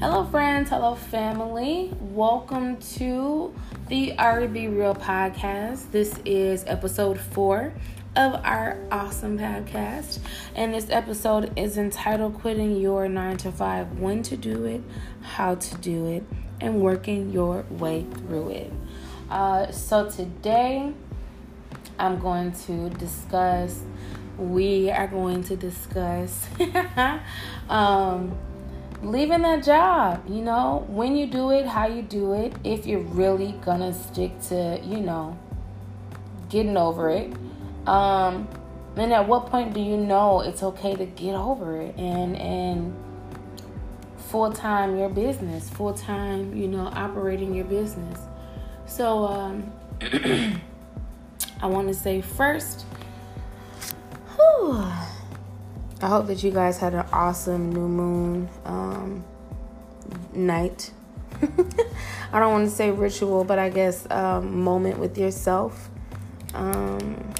Hello, friends. Hello, family. Welcome to the Ari B Real podcast. This is episode four of our awesome podcast. And this episode is entitled Quitting Your 9 to 5 When to Do It, How to Do It, and Working Your Way Through It. Uh, so, today I'm going to discuss, we are going to discuss. um, leaving that job, you know, when you do it, how you do it, if you're really gonna stick to, you know, getting over it. Um, and at what point do you know it's okay to get over it and and full time your business, full time, you know, operating your business. So um I want to say first, whew, I hope that you guys had an awesome new moon um, night. I don't want to say ritual, but I guess um, moment with yourself. Um,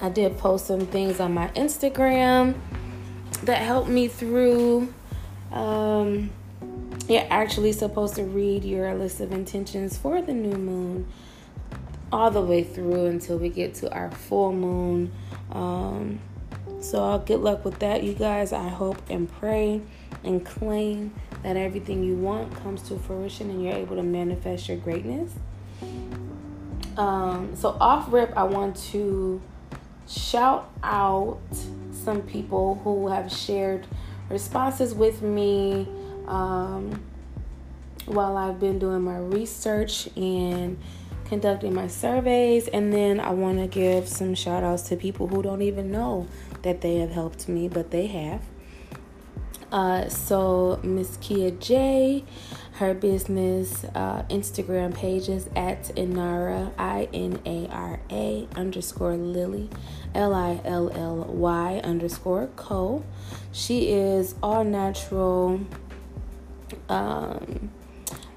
I did post some things on my Instagram that helped me through. Um, you're actually supposed to read your list of intentions for the new moon all the way through until we get to our full moon. Um, so, good luck with that, you guys. I hope and pray and claim that everything you want comes to fruition and you're able to manifest your greatness. Um, so, off rip, I want to shout out some people who have shared responses with me um, while I've been doing my research and conducting my surveys. And then I want to give some shout outs to people who don't even know that they have helped me, but they have. Uh, so Miss Kia J, her business uh, Instagram page is at Inara I N A R A underscore Lilly L I L L Y underscore Co. She is all natural um,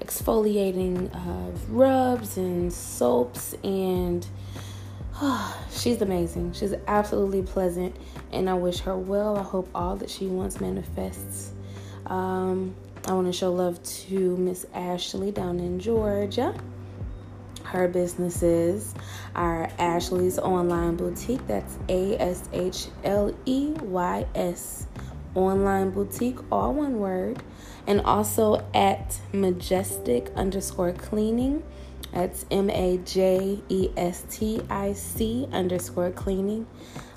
exfoliating uh, rubs and soaps and she's amazing. She's absolutely pleasant, and I wish her well. I hope all that she wants manifests. Um, I want to show love to Miss Ashley down in Georgia. Her businesses are Ashley's Online Boutique. That's A S H L E Y S Online Boutique, all one word. And also at Majestic underscore cleaning. That's M A J E S T I C underscore cleaning.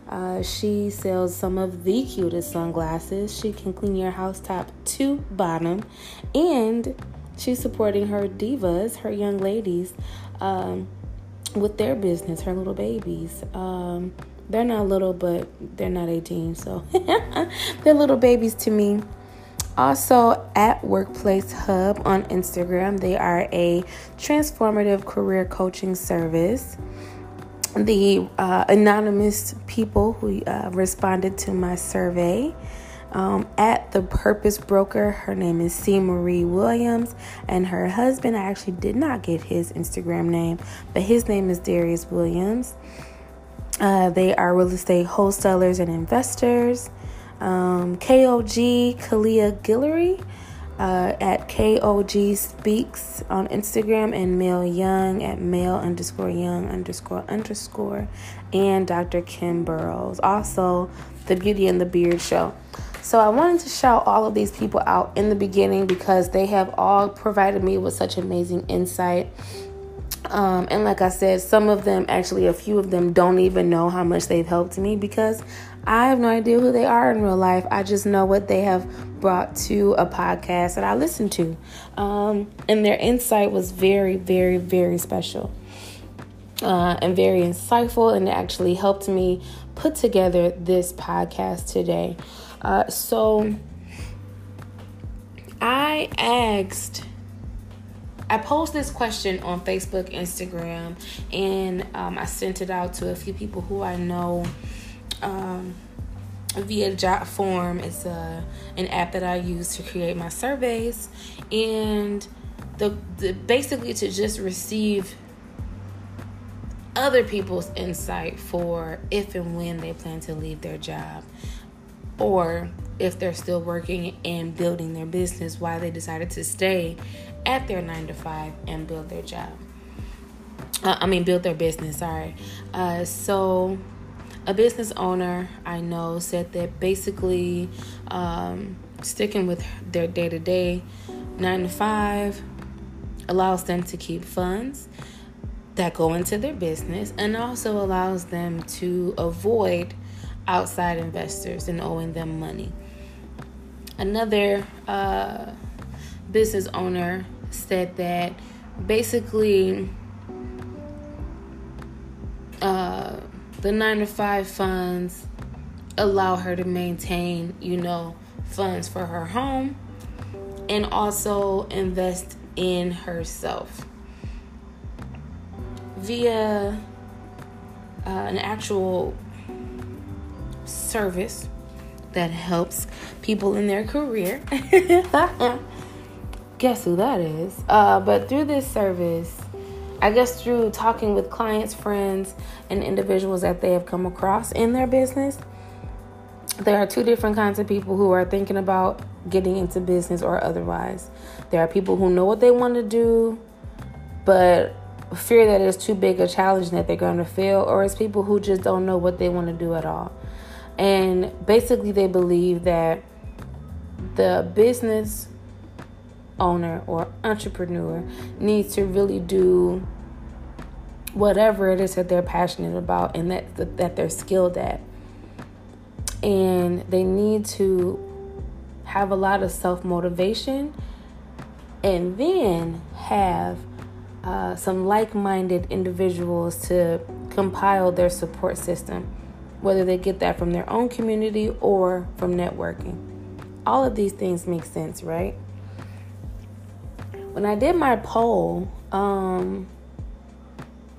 Uh, she sells some of the cutest sunglasses. She can clean your house top to bottom. And she's supporting her divas, her young ladies, um, with their business, her little babies. Um, they're not little, but they're not 18, so they're little babies to me. Also, at Workplace Hub on Instagram, they are a transformative career coaching service. The uh, anonymous people who uh, responded to my survey um, at the Purpose Broker, her name is C. Marie Williams, and her husband, I actually did not get his Instagram name, but his name is Darius Williams. Uh, they are real estate wholesalers and investors um, KOG Kalia Guillory uh, at KOG Speaks on Instagram and Mel Young at Mel underscore Young underscore underscore and Dr. Kim Burrows. Also, the Beauty and the Beard Show. So I wanted to shout all of these people out in the beginning because they have all provided me with such amazing insight. Um, and like I said, some of them, actually, a few of them, don't even know how much they've helped me because I have no idea who they are in real life. I just know what they have brought to a podcast that I listen to. Um, and their insight was very, very, very special uh, and very insightful, and it actually helped me put together this podcast today. Uh, so I asked. I posed this question on Facebook, Instagram, and um, I sent it out to a few people who I know um, via JotForm. It's a an app that I use to create my surveys, and the, the basically to just receive other people's insight for if and when they plan to leave their job. or if they're still working and building their business, why they decided to stay at their nine to five and build their job. Uh, I mean, build their business, sorry. Uh, so, a business owner I know said that basically um, sticking with their day to day, nine to five, allows them to keep funds that go into their business and also allows them to avoid outside investors and owing them money. Another uh, business owner said that basically the nine to five funds allow her to maintain, you know, funds for her home and also invest in herself via uh, an actual service that helps people in their career. Guess who that is? Uh, but through this service, I guess through talking with clients, friends, and individuals that they have come across in their business, there are two different kinds of people who are thinking about getting into business or otherwise. There are people who know what they want to do, but fear that it's too big a challenge that they're going to fail, or it's people who just don't know what they want to do at all. And basically, they believe that the business owner or entrepreneur needs to really do whatever it is that they're passionate about and that that they're skilled at. And they need to have a lot of self-motivation and then have uh, some like-minded individuals to compile their support system whether they get that from their own community or from networking. All of these things make sense right? When I did my poll, um,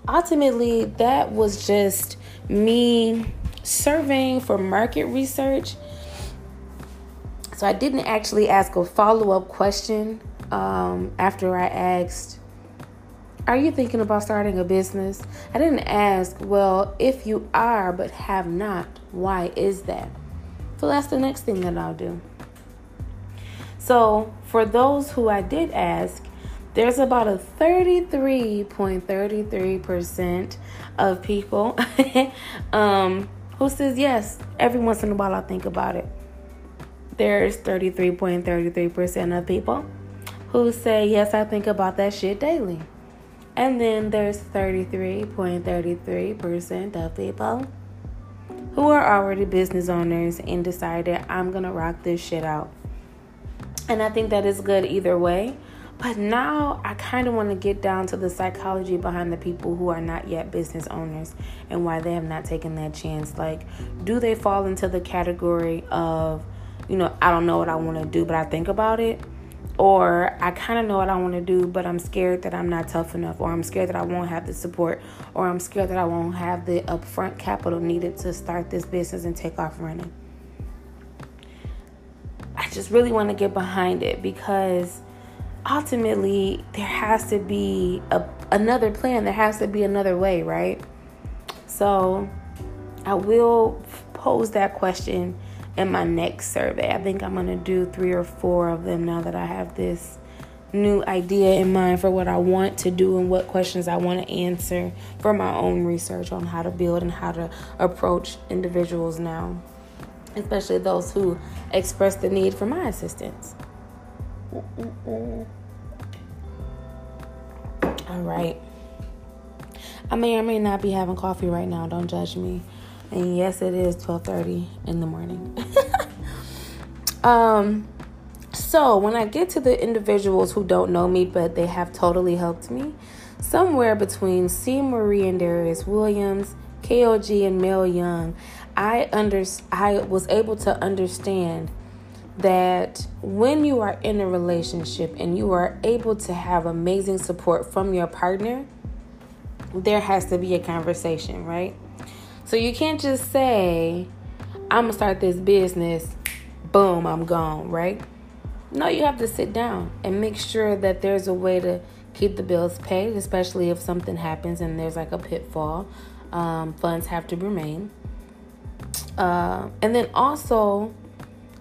ultimately that was just me surveying for market research. So I didn't actually ask a follow up question um, after I asked, Are you thinking about starting a business? I didn't ask, Well, if you are but have not, why is that? So that's the next thing that I'll do. So, for those who I did ask, there's about a 33.33% of people um, who says yes. Every once in a while, I think about it. There's 33.33% of people who say yes, I think about that shit daily. And then there's 33.33% of people who are already business owners and decided I'm gonna rock this shit out. And I think that is good either way. But now I kind of want to get down to the psychology behind the people who are not yet business owners and why they have not taken that chance. Like, do they fall into the category of, you know, I don't know what I want to do, but I think about it? Or I kind of know what I want to do, but I'm scared that I'm not tough enough, or I'm scared that I won't have the support, or I'm scared that I won't have the upfront capital needed to start this business and take off running. I just really want to get behind it because ultimately there has to be a, another plan. There has to be another way right? So i will pose that question in my next survey. I think i'm going to do three or four of them now that i have this new idea in mind for what i want to do and what questions i want to answer for my own research on how to build and how to approach individuals now especially those who express the need for my assistance all right. I may or may not be having coffee right now. Don't judge me. And yes, it is 12:30 in the morning. um so, when I get to the individuals who don't know me but they have totally helped me, somewhere between C. Marie and Darius Williams, KOG and Mel Young, I under I was able to understand that when you are in a relationship and you are able to have amazing support from your partner, there has to be a conversation, right? So you can't just say, I'm gonna start this business, boom, I'm gone, right? No, you have to sit down and make sure that there's a way to keep the bills paid, especially if something happens and there's like a pitfall. Um, funds have to remain. Uh, and then also,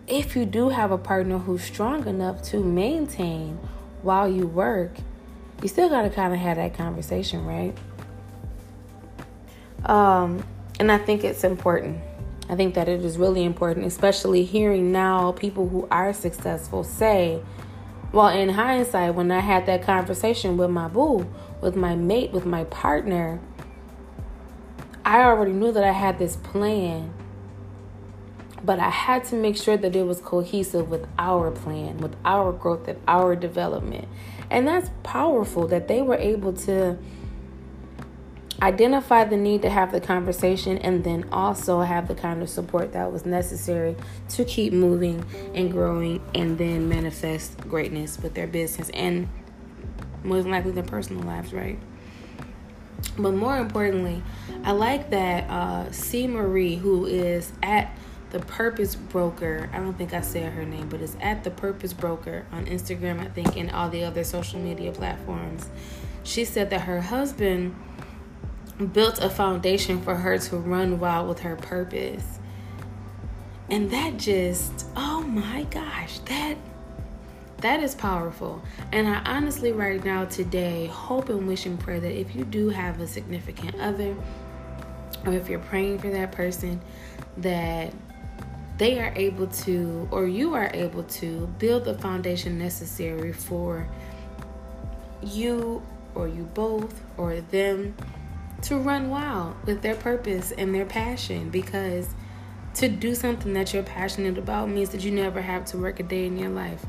if you do have a partner who's strong enough to maintain while you work, you still got to kind of have that conversation, right? Um, and I think it's important. I think that it is really important, especially hearing now people who are successful say, well, in hindsight, when I had that conversation with my boo, with my mate, with my partner, I already knew that I had this plan, but I had to make sure that it was cohesive with our plan, with our growth and our development. And that's powerful that they were able to identify the need to have the conversation and then also have the kind of support that was necessary to keep moving and growing and then manifest greatness with their business and most likely their personal lives, right? But more importantly, I like that uh, C. Marie, who is at the Purpose Broker, I don't think I said her name, but it's at the Purpose Broker on Instagram, I think, and all the other social media platforms. She said that her husband built a foundation for her to run wild with her purpose. And that just, oh my gosh, that that is powerful. And I honestly right now today hope and wish and pray that if you do have a significant other or if you're praying for that person that they are able to or you are able to build the foundation necessary for you or you both or them to run wild with their purpose and their passion because to do something that you're passionate about means that you never have to work a day in your life,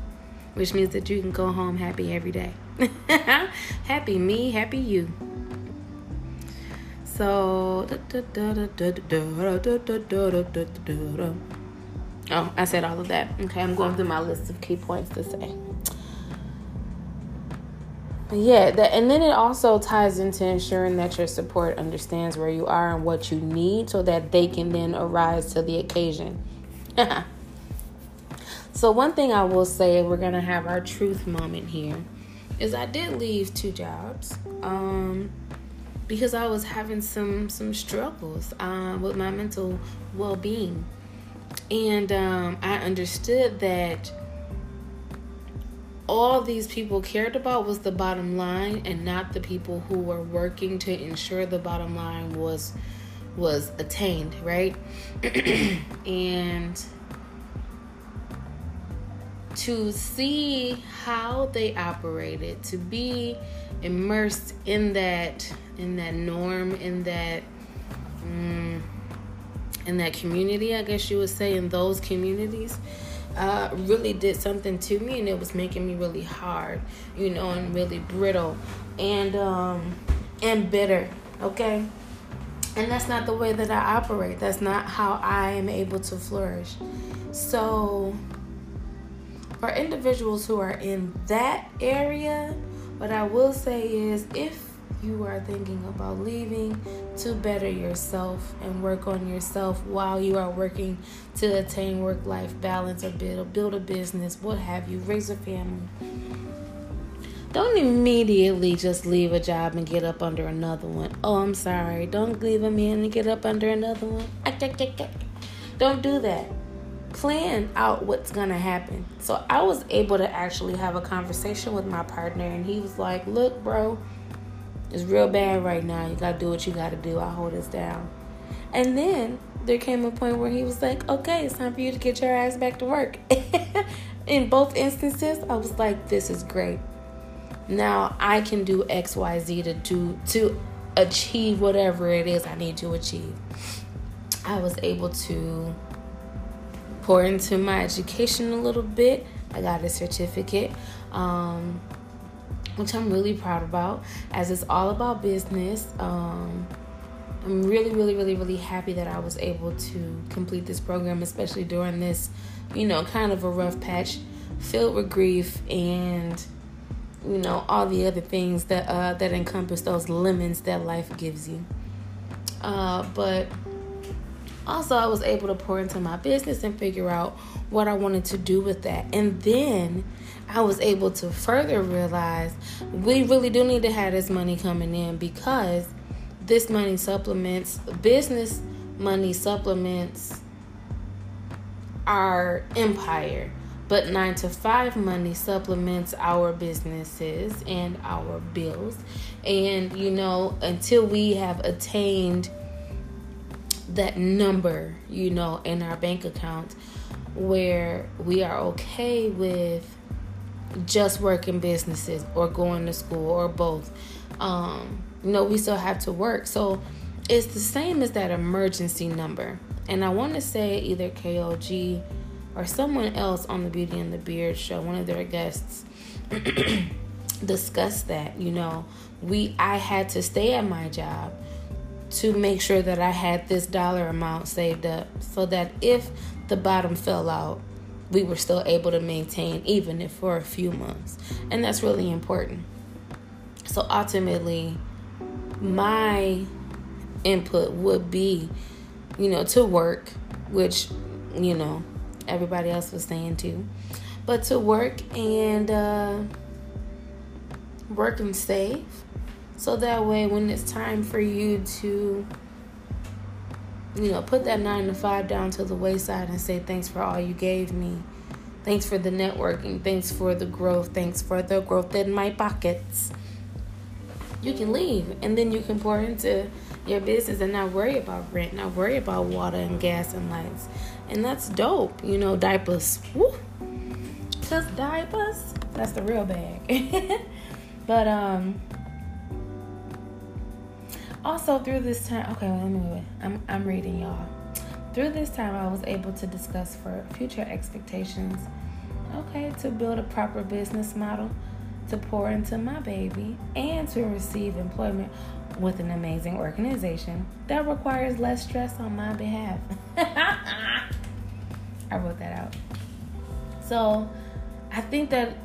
which means that you can go home happy every day. happy me, happy you. So, oh, I said all of that. Okay, I'm going through my list of key points to say. Yeah that and then it also ties into ensuring that your support understands where you are and what you need so that they can then arise to the occasion. So one thing i will say we're gonna have our truth moment here is i did leave two jobs um, because i was having some some struggles uh, with my mental well-being and um, i understood that all these people cared about was the bottom line and not the people who were working to ensure the bottom line was was attained right? And to see how they operated to be immersed in that in that norm in that mm, in that community i guess you would say in those communities uh, really did something to me and it was making me really hard you know and really brittle and um and bitter okay? And that's not the way that i operate. That's not how i am able to flourish. So for individuals who are in that area what i will say is if you are thinking about leaving to better yourself and work on yourself while you are working to attain work life balance or build, build a business, what have you, raise a family. Don't immediately just leave a job and get up under another one. Oh, I'm sorry. Don't leave a man and get up under another one. Don't do that. Plan out what's to happen. So I was able to actually have a conversation with my partner, and he was like, Look, bro it's real bad right now. You gotta do what you gotta do. I hold this down. And then there came a point where he was like, okay, it's time for you to get your ass back to work. In both instances, I was like, this is great. Now I can do XYZ to do to achieve whatever it is I need to achieve. I was able to pour into my education a little bit. I got a certificate. Um, which I'm really proud about, as it's all about business. Um, I'm really, really, really, really happy that I was able to complete this program, especially during this, you know, kind of a rough patch filled with grief and you know all the other things that uh, that encompass those lemons that life gives you. Uh, but also, I was able to pour into my business and figure out what I wanted to do with that, and then I was able to further realize we really do need to have this money coming in because this money supplements business money supplements our empire. But nine to five money supplements our businesses and our bills. And, you know, until we have attained that number, you know, in our bank account where we are okay with just working businesses or going to school or both. Um, you know, we still have to work. So it's the same as that emergency number. And I want to say either KOG or someone else on the Beauty and the Beard show, one of their guests, discussed that. You know, we I had to stay at my job to make sure that I had this dollar amount saved up so that if the bottom fell out, we were still able to maintain even if for a few months. And that's really important. So ultimately, my input would be, you know, to work, which, you know, everybody else was saying too, but to work and uh, work and save. So that way, when it's time for you to, you know, put that nine to five down to the wayside and say, thanks for all you gave me. Thanks for the networking. Thanks for the growth. Thanks for the growth in my pockets. You can leave and then you can pour into your business and not worry about rent, not worry about water and gas and lights. And that's dope, you know, diapers. Woo! Cause diapers, that's the real bag. but um also through this time okay, let me wait. I'm I'm reading y'all. Through this time I was able to discuss for future expectations. Okay, to build a proper business model to pour into my baby and to receive employment with an amazing organization that requires less stress on my behalf. I wrote that out. So I think that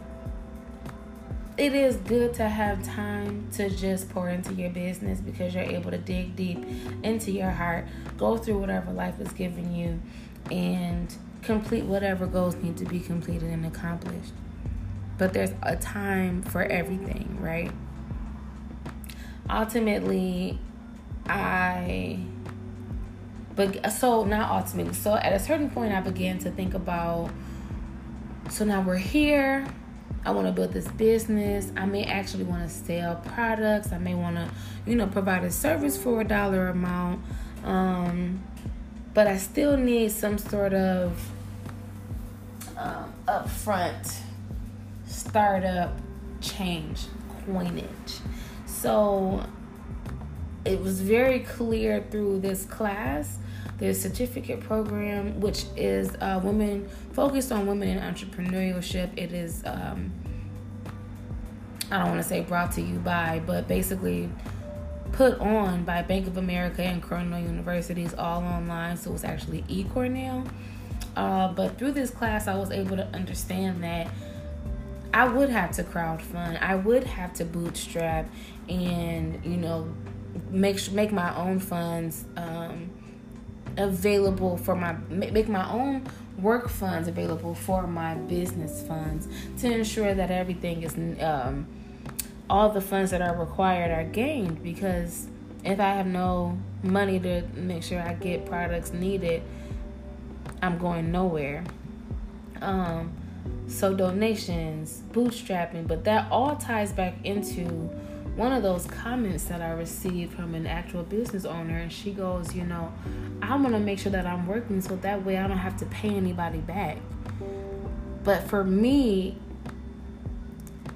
it is good to have time to just pour into your business because you're able to dig deep into your heart, go through whatever life is giving you, and complete whatever goals need to be completed and accomplished. But there's a time for everything, right? ultimately I but so not ultimately so at a certain point I began to think about so now we're here I want to build this business. I may actually want to sell products. I may want to, you know, provide a service for a dollar amount. Um, but I still need some sort of um, upfront startup change, coinage. So it was very clear through this class, the certificate program, which is uh, women focused on women in entrepreneurship. It is, um, I don't want to say brought to you by, but basically put on by Bank of America and Cornell Universities all online. So it's actually eCornell. Uh, but through this class, I was able to understand that I would have to crowdfund. I would have to bootstrap and you know make make my own funds um, available for my make my own work funds available for my business funds to ensure that everything is um, all the funds that are required are gained because if I have no money to make sure I get products needed, I'm going nowhere. Um, so donations, bootstrapping, but that all ties back into one of those comments that I received from an actual business owner, and she goes, You know, I want to make sure that I'm working so that way I don't have to pay anybody back. But for me,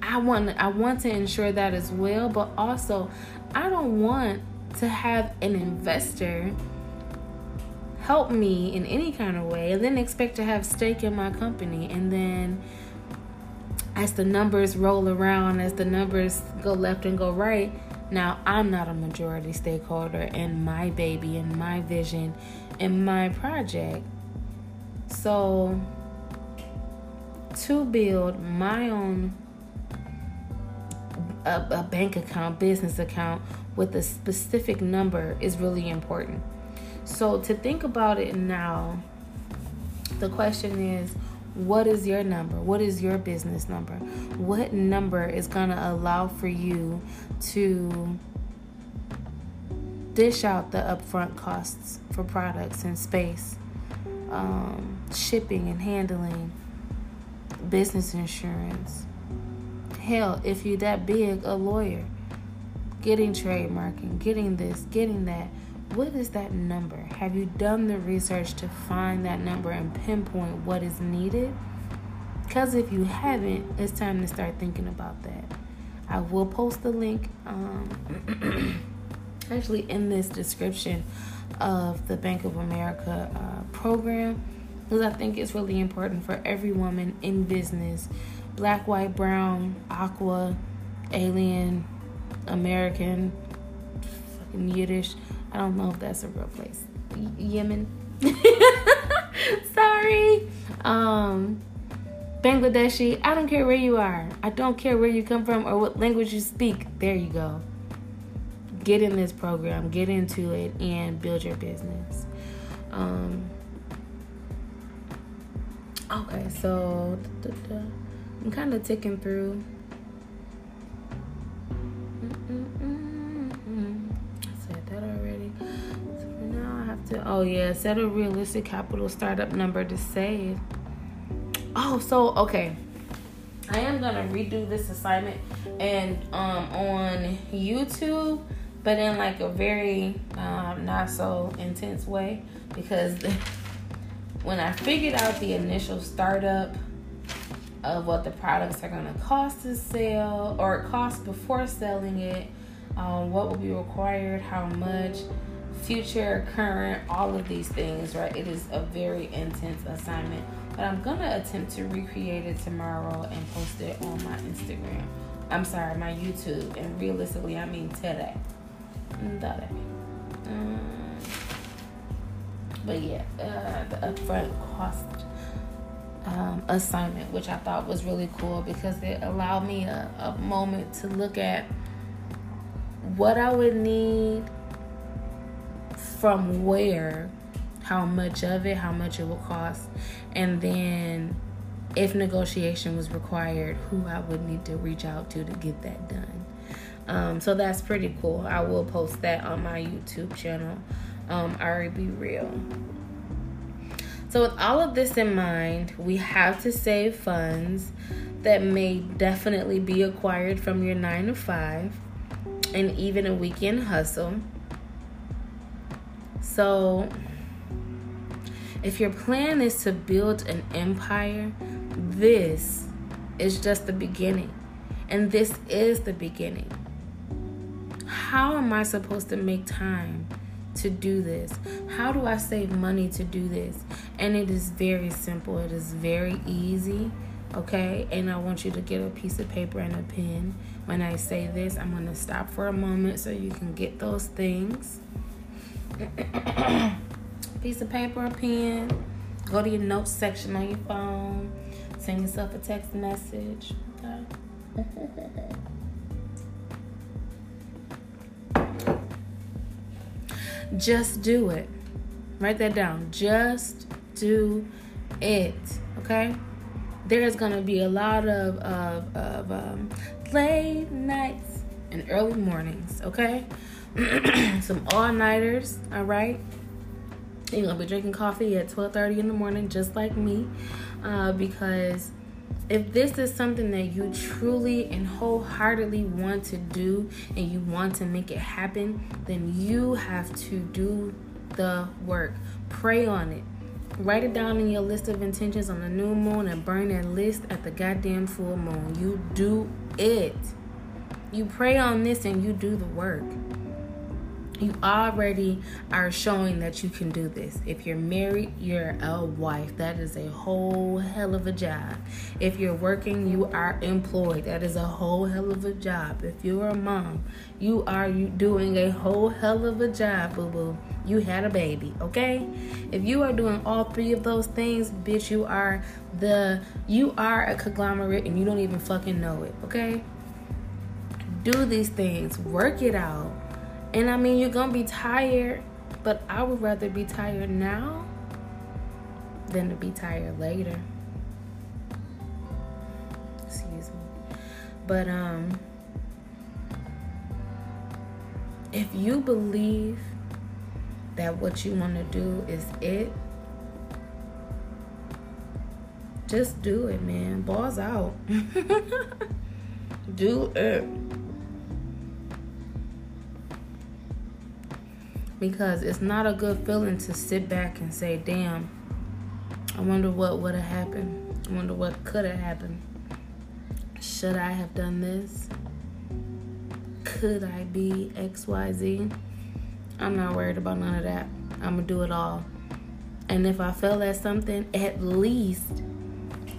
I want I want to ensure that as well, but also I don't want to have an investor help me in any kind of way and then expect to have stake in my company and then as the numbers roll around as the numbers go left and go right now i'm not a majority stakeholder in my baby and my vision and my project. So to build my own a, a bank account business account with a specific number is really important. So to think about it now, the question is what is your number? What is your business number? What number is going to allow for you to dish out the upfront costs for products and space um, shipping and handling, business insurance. Hell, if you're that big, a lawyer, getting trademarking, getting this, getting that. What is that number? Have you done the research to find that number and pinpoint what is needed? Because if you haven't, it's time to start thinking about that. I will post the link um, actually in this description of the Bank of America uh, program because I think it's really important for every woman in business black, white, brown, aqua, alien, American, fucking Yiddish. I don't know if that's a real place. Y- Yemen. Sorry. Um, Bangladeshi, I don't care where you are. I don't care where you come from or what language you speak. There you go. Get in this program, get into it, and build your business. Um, okay, so. I'm kind of ticking through. Oh yeah, set a realistic capital startup number to save. Oh, so okay. I am gonna redo this assignment and um on YouTube, but in like a very um, not so intense way because when I figured out the initial startup of what the products are gonna cost to sell or cost before selling it, um, what will be required, how much, future, current, all of these things, right? It is a very intense assignment but I'm gonna attempt to recreate it tomorrow and post it on my Instagram. I'm sorry, my YouTube. And realistically, I mean today. Today. Um, but yeah, uh, the upfront cost um, assignment, which I thought was really cool because it allowed me a, a moment to look at what I would need from where how much of it, how much it will cost, and then if negotiation was required, who I would need to reach out to to get that done. Um, so that's pretty cool. I will post that on my YouTube channel, um, Be Real. So, with all of this in mind, we have to save funds that may definitely be acquired from your nine to five and even a weekend hustle. So, if your plan is to build an empire, this is just the beginning. And this is the beginning. How am I supposed to make time to do this? How do I save money to do this? And it is very simple, it is very easy. Okay, and I want you to get a piece of paper and a pen. When I say this, I'm going to stop for a moment so you can get those things. piece of paper or pen. Go to your notes section on your phone. Send yourself a text message. Okay. Just do it. Write that down. Just do it. Okay? There's gonna be a lot of of, of um, late nights and early mornings. Okay? Some all nighters. All right? You're gonna be drinking coffee at 12:30 in the morning, just like me, uh, because if this is something that you truly and wholeheartedly want to do and you want to make it happen, then you have to do the work. Pray on it. Write it down in your list of intentions on the new moon and burn that list at the goddamn full moon. You do it. You pray on this and you do the work you already are showing that you can do this. If you're married, you're a wife. That is a whole hell of a job. If you're working, you are employed. That is a whole hell of a job. If you're a mom, you are doing a whole hell of a job, boo boo. You had a baby, okay? If you are doing all three of those things, bitch, you are the you are a conglomerate and you don't even fucking know it, okay? Do these things, work it out and I mean, you're to be tired, but I would rather be tired now than to be tired later. Excuse me. But, um, if you believe that what you want to do is it, Just do it, man. Balls out. do it. Because it's not a good feeling to sit back and say, damn, I wonder what would have happened. I wonder what could have happened. Should I have done this? Could I be XYZ? I'm not worried about none of that. I'm going to do it all. And if I fail at something, at least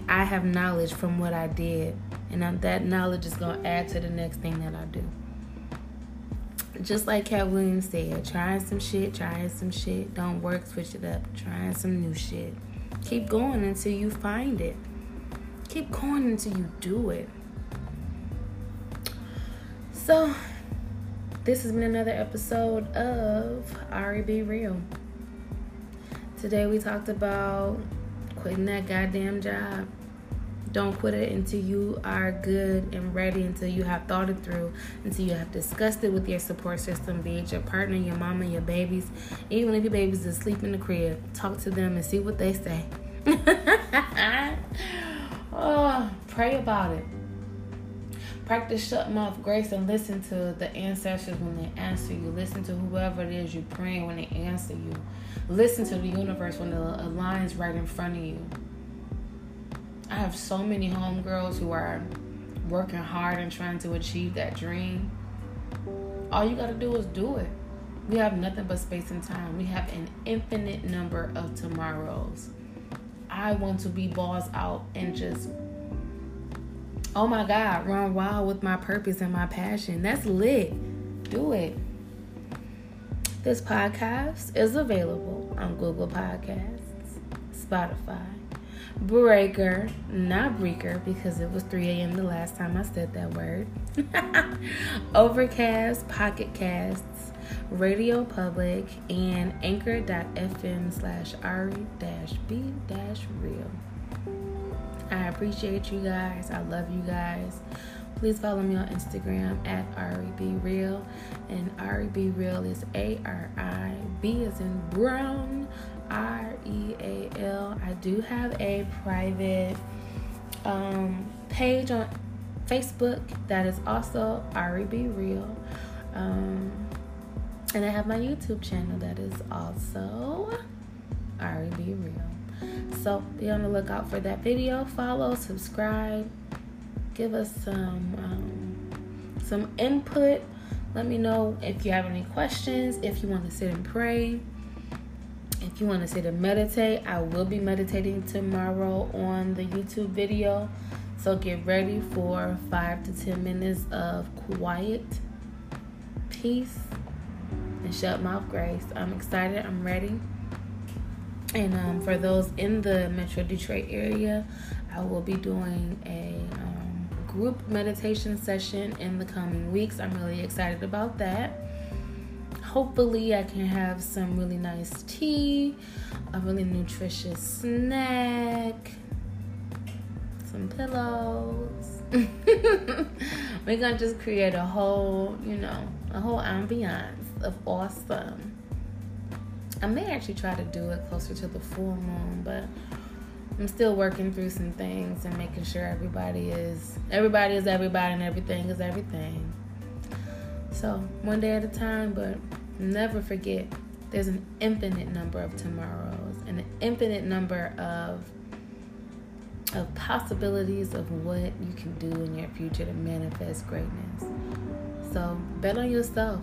I have knowledge from what I did. And that knowledge is going to add to the next thing that I do. Just like Katt Williams said, trying some shit, trying some shit. Don't work, switch it up. Trying some new shit. Keep going until you find it. Keep going until you do it. So, this has been another episode of Ari Be Real. Today we talked about quitting that goddamn job. Don't quit it until you are good and ready, until you have thought it through, until you have discussed it with your support system, be it your partner, your mama, your babies. Even if your baby's asleep in the crib, talk to them and see what they say. oh, pray about it. Practice shut mouth grace and listen to the ancestors when they answer you. Listen to whoever it is you're praying when they answer you. Listen to the universe when the line's right in front of you. I have so many homegirls who are working hard and trying to achieve that dream. All you got to do is do it. We have nothing but space and time. We have an infinite number of tomorrows. I want to be balls out and just oh my God, run wild with my purpose and my passion. That's lit. Do it. This podcast is available on Google Podcasts, Spotify, Breaker, not Breaker because it was 3 a.m. the last time I said that word, Overcast, Pocket Casts, Radio Public, and Anchor.fm slash Ari B real. I appreciate you guys. I love you guys. Please follow me on Instagram at Real, And Ari Real is A R I B as in brown, R E A L. I do have a private um, page on Facebook that is also Ari Real. Um, and I have my YouTube channel that is also Ari Real. So be on the lookout for that video. Follow, subscribe, give us some um, some input. Let me know if you have any questions. If you want to sit and pray. You want to sit and meditate, I will be meditating tomorrow on the YouTube video. So get ready for five to ten minutes of quiet, peace, and shut mouth grace. I'm excited. I'm ready. And um, for those in the Metro Detroit area, I will be doing a um, group meditation session in the coming weeks. I'm really excited about that. Hopefully, I can have some really nice tea, a really nutritious snack, some pillows. We're gonna just create a whole, you know, a whole ambiance of awesome. I may actually try to do it closer to the full moon, but I'm still working through some things and making sure everybody is everybody is everybody and everything is everything. So one day at a time, but never forget there's an infinite number of tomorrows and an infinite number of of possibilities of what you can do in your future to manifest greatness. So bet on yourself.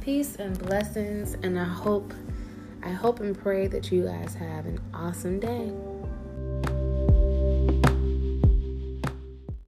Peace and blessings, and I hope, I hope and pray that you guys have an awesome day.